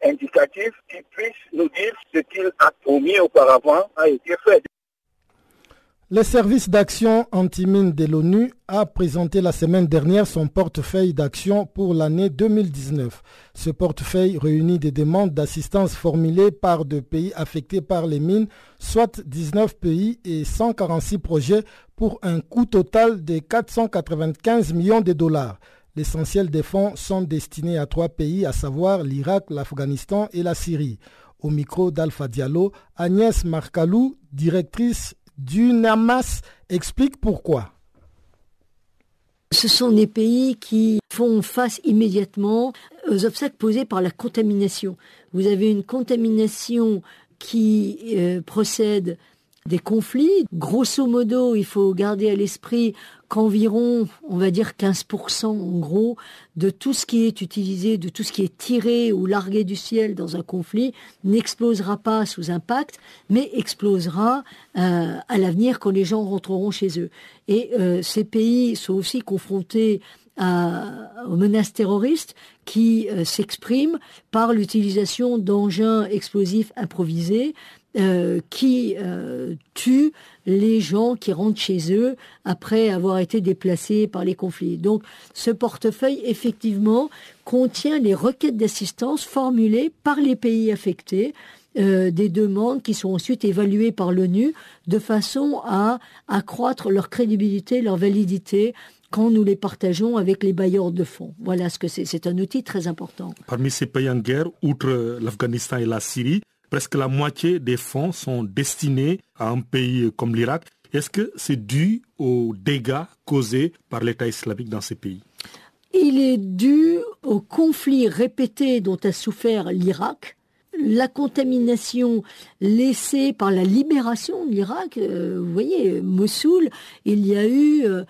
indicatif qui puisse nous dire ce qu'il a promis auparavant a été fait.
Le service d'action anti-mine de l'ONU a présenté la semaine dernière son portefeuille d'action pour l'année 2019. Ce portefeuille réunit des demandes d'assistance formulées par deux pays affectés par les mines, soit 19 pays et 146 projets pour un coût total de 495 millions de dollars. L'essentiel des fonds sont destinés à trois pays, à savoir l'Irak, l'Afghanistan et la Syrie. Au micro d'Alpha Diallo, Agnès Marcalou, directrice Dunamas explique pourquoi.
Ce sont des pays qui font face immédiatement aux obstacles posés par la contamination. Vous avez une contamination qui euh, procède des conflits. Grosso modo, il faut garder à l'esprit qu'environ, on va dire 15% en gros, de tout ce qui est utilisé, de tout ce qui est tiré ou largué du ciel dans un conflit, n'explosera pas sous impact, mais explosera euh, à l'avenir quand les gens rentreront chez eux. Et euh, ces pays sont aussi confrontés aux menaces terroristes qui euh, s'expriment par l'utilisation d'engins explosifs improvisés euh, qui euh, tue les gens qui rentrent chez eux après avoir été déplacés par les conflits. Donc ce portefeuille, effectivement, contient les requêtes d'assistance formulées par les pays affectés, euh, des demandes qui sont ensuite évaluées par l'ONU de façon à accroître leur crédibilité, leur validité quand nous les partageons avec les bailleurs de fonds. Voilà ce que c'est. C'est un outil très important.
Parmi ces pays en guerre, outre l'Afghanistan et la Syrie, presque la moitié des fonds sont destinés à un pays comme l'Irak. Est-ce que c'est dû aux dégâts causés par l'État islamique dans ces pays?
Il est dû aux conflits répétés dont a souffert l'Irak, la contamination laissée par la libération de l'Irak. Euh, vous voyez, Mossoul, il y a eu euh,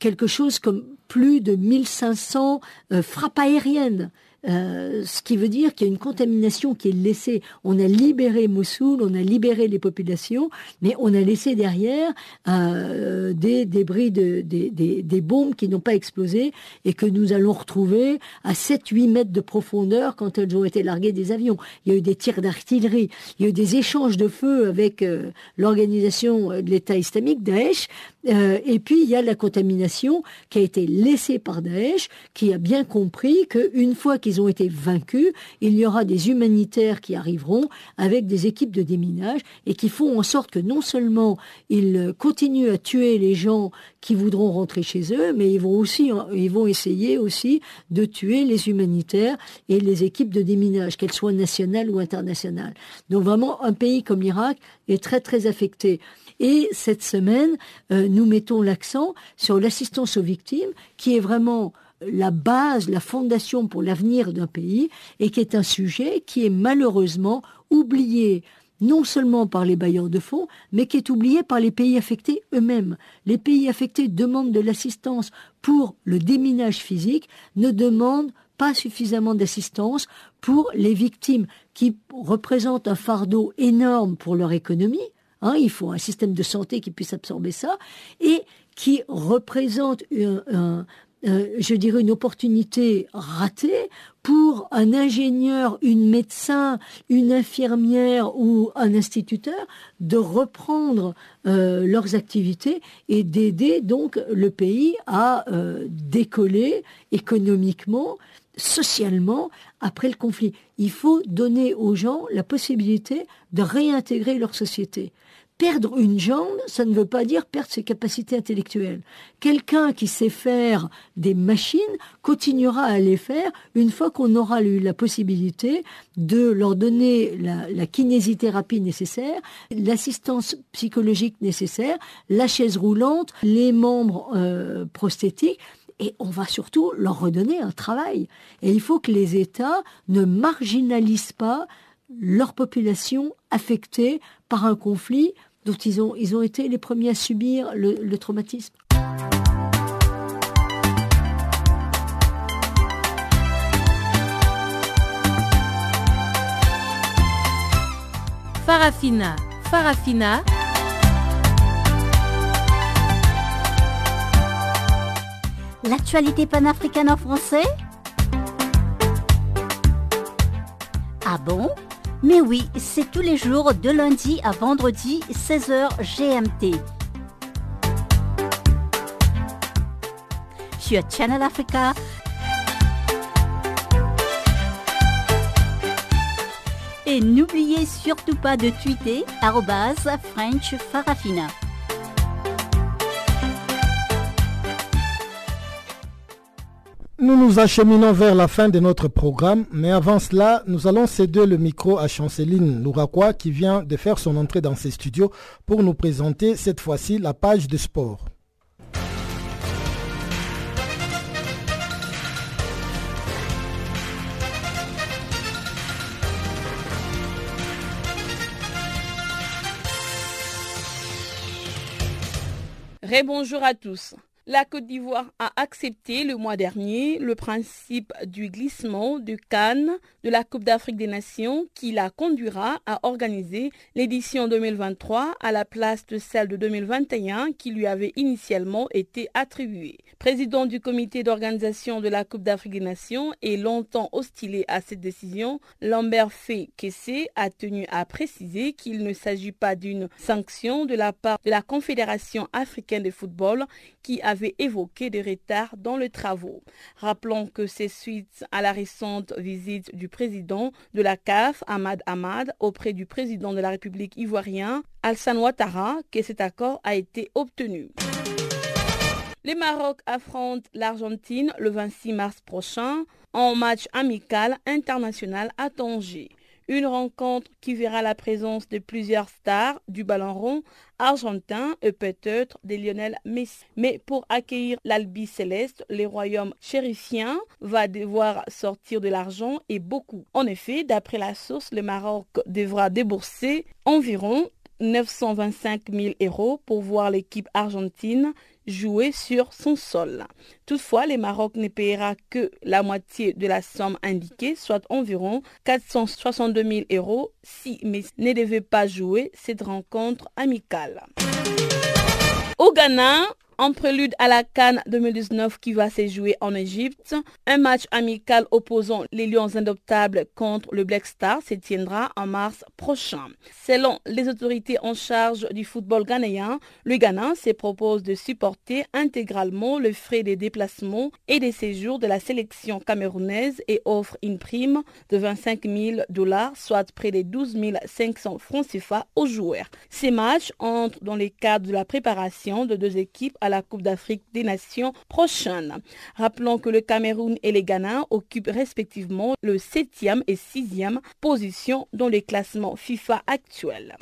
quelque chose comme plus de 1500 euh, frappes aériennes euh, ce qui veut dire qu'il y a une contamination qui est laissée. On a libéré Mossoul, on a libéré les populations, mais on a laissé derrière euh, des débris, de, des, bombes qui n'ont pas explosé et que nous allons retrouver à 7-8 mètres de profondeur quand elles ont été larguées des avions. Il y a eu des tirs d'artillerie, il y a eu des échanges de feu avec euh, l'organisation de l'État islamique, Daesh, euh, et puis il y a la contamination qui a été laissée par Daesh, qui a bien compris qu'une fois qu'ils ont été vaincus, il y aura des humanitaires qui arriveront avec des équipes de déminage et qui font en sorte que non seulement ils continuent à tuer les gens qui voudront rentrer chez eux, mais ils vont aussi, ils vont essayer aussi de tuer les humanitaires et les équipes de déminage, qu'elles soient nationales ou internationales. Donc vraiment, un pays comme l'Irak est très très affecté. Et cette semaine, euh, nous mettons l'accent sur l'assistance aux victimes, qui est vraiment la base, la fondation pour l'avenir d'un pays, et qui est un sujet qui est malheureusement oublié non seulement par les bailleurs de fonds, mais qui est oublié par les pays affectés eux-mêmes. Les pays affectés demandent de l'assistance pour le déminage physique, ne demandent pas suffisamment d'assistance pour les victimes qui représentent un fardeau énorme pour leur économie, Hein, il faut un système de santé qui puisse absorber ça et qui représente une opportunité ratée pour un ingénieur, une médecin, une infirmière ou un instituteur de reprendre euh, leurs activités et d'aider donc le pays à euh, décoller économiquement, socialement après le conflit. Il faut donner aux gens la possibilité de réintégrer leur société. Perdre une jambe, ça ne veut pas dire perdre ses capacités intellectuelles. Quelqu'un qui sait faire des machines continuera à les faire une fois qu'on aura eu la possibilité de leur donner la, kinésithérapie nécessaire, l'assistance psychologique nécessaire, la chaise roulante, les membres euh, prosthétiques et on va surtout leur redonner un travail. Et il faut que les États ne marginalisent pas leur population affectée par un conflit dont ils ont, ils ont été les premiers à subir le, le traumatisme.
Farafina, Farafina.
L'actualité panafricaine en français? Ah bon? Mais oui, c'est tous les jours de lundi à vendredi 16h GMT. Sur Channel Africa. Et n'oubliez surtout pas de tweeter French Farafina.
Nous nous acheminons vers la fin de notre programme, mais avant cela, nous allons céder le micro à Chanceline Louraquois qui vient de faire son entrée dans ses studios pour nous présenter cette fois-ci la page de sport.
Rebonjour à tous. La Côte d'Ivoire a accepté le mois dernier le principe du glissement de Cannes de la Coupe d'Afrique des Nations qui la conduira à organiser l'édition 2023 à la place de celle de 2021 qui lui avait initialement été attribuée. Président du comité d'organisation de la Coupe d'Afrique des Nations et longtemps hostilé à cette décision, Lambert Fay Kessé a tenu à préciser qu'il ne s'agit pas d'une sanction de la part de la Confédération africaine de football qui avait évoqué des retards dans les travaux. Rappelons que c'est suite à la récente visite du président de la CAF, Ahmad Ahmad, auprès du président de la République ivoirien, Alsan Ouattara, que cet accord a été obtenu. Les Maroc affrontent l'Argentine le 26 mars prochain en match amical international à Tanger. Une rencontre qui verra la présence de plusieurs stars du ballon rond argentin et peut-être des Lionel Messi. Mais pour accueillir l'Albi Céleste, le royaume chérifien va devoir sortir de l'argent et beaucoup. En effet, d'après la source, le Maroc devra débourser environ 925 000 euros pour voir l'équipe argentine jouer sur son sol. Toutefois, le Maroc ne payera que la moitié de la somme indiquée, soit environ 462 000 euros, si Messi ne devait pas jouer cette rencontre amicale. Au Ghana, en prélude à la Cannes 2019 qui va se jouer en Égypte, un match amical opposant les Lions indoptables contre le Black Star se tiendra en mars prochain. Selon les autorités en charge du football ghanéen, le Ghana se propose de supporter intégralement le frais des déplacements et des séjours de la sélection camerounaise et offre une prime de 25 000 dollars, soit près de 12 500 francs CFA aux joueurs. Ces matchs entrent dans le cadre de la préparation de deux équipes à la Coupe d'Afrique des Nations prochaine. Rappelons que le Cameroun et les Ghana occupent respectivement le 7e et 6e position dans les classements FIFA actuels.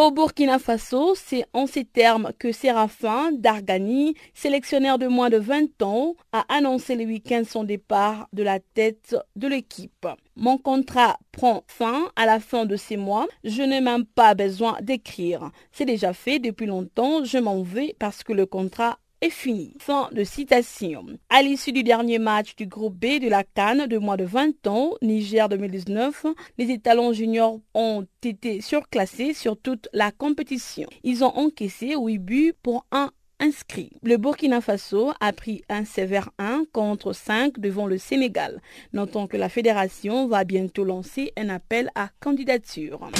Au Burkina Faso, c'est en ces termes que Séraphin Dargani, sélectionneur de moins de 20 ans, a annoncé le week-end son départ de la tête de l'équipe. Mon contrat prend fin à la fin de ces mois. Je n'ai même pas besoin d'écrire. C'est déjà fait depuis longtemps. Je m'en vais parce que le contrat Fin de citation. À l'issue du dernier match du groupe B de la Cannes de moins de 20 ans, Niger 2019, les étalons juniors ont été surclassés sur toute la compétition. Ils ont encaissé 8 buts pour un inscrit. Le Burkina Faso a pris un sévère 1 contre 5 devant le Sénégal. Notons que la fédération va bientôt lancer un appel à candidature.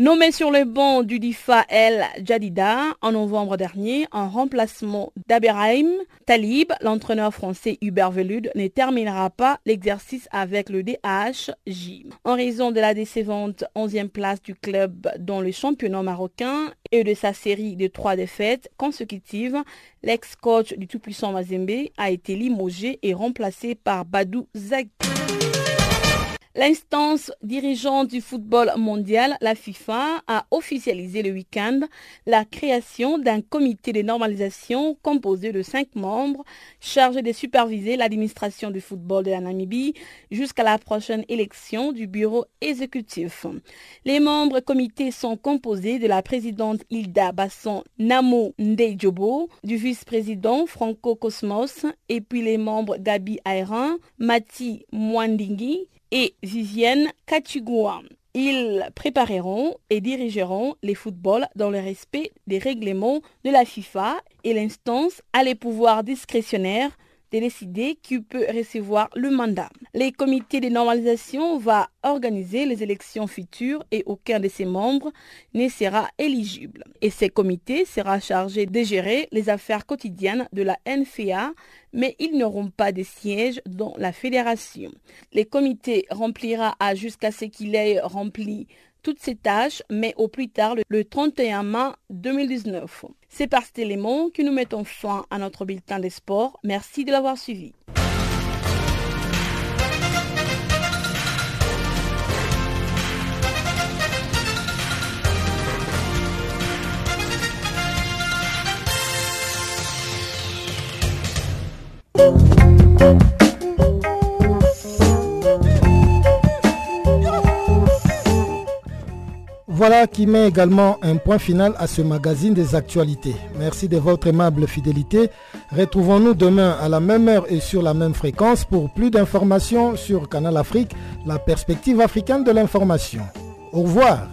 Nommé sur le banc du DIFA El Jadida en novembre dernier en remplacement d'Aberheim, Talib, l'entraîneur français Hubert Velud, ne terminera pas l'exercice avec le DHJ. En raison de la décevante 11e place du club dans le championnat marocain et de sa série de trois défaites consécutives, l'ex-coach du tout-puissant Mazembe a été limogé et remplacé par Badou Zaki. L'instance dirigeante du football mondial, la FIFA, a officialisé le week-end la création d'un comité de normalisation composé de cinq membres chargés de superviser l'administration du football de la Namibie jusqu'à la prochaine élection du bureau exécutif. Les membres comités sont composés de la présidente Hilda Basson Namo Ndejobo, du vice-président Franco Cosmos et puis les membres Gabi Ayran, Mati Mwandingi, et Vivienne Kachigua. Ils prépareront et dirigeront les footballs dans le respect des règlements de la FIFA et l'instance a les pouvoirs discrétionnaires de décider qui peut recevoir le mandat. Les comités de normalisation vont organiser les élections futures et aucun de ses membres ne sera éligible. Et ces comités sera chargé de gérer les affaires quotidiennes de la NFA, mais ils n'auront pas de siège dans la fédération. Les comités remplira jusqu'à ce qu'il ait rempli toutes ces tâches, mais au plus tard le 31 mai 2019. C'est par cet élément que nous mettons fin à notre bulletin des sports. Merci de l'avoir suivi.
Voilà qui met également un point final à ce magazine des actualités. Merci de votre aimable fidélité. Retrouvons-nous demain à la même heure et sur la même fréquence pour plus d'informations sur Canal Afrique, la perspective africaine de l'information. Au revoir.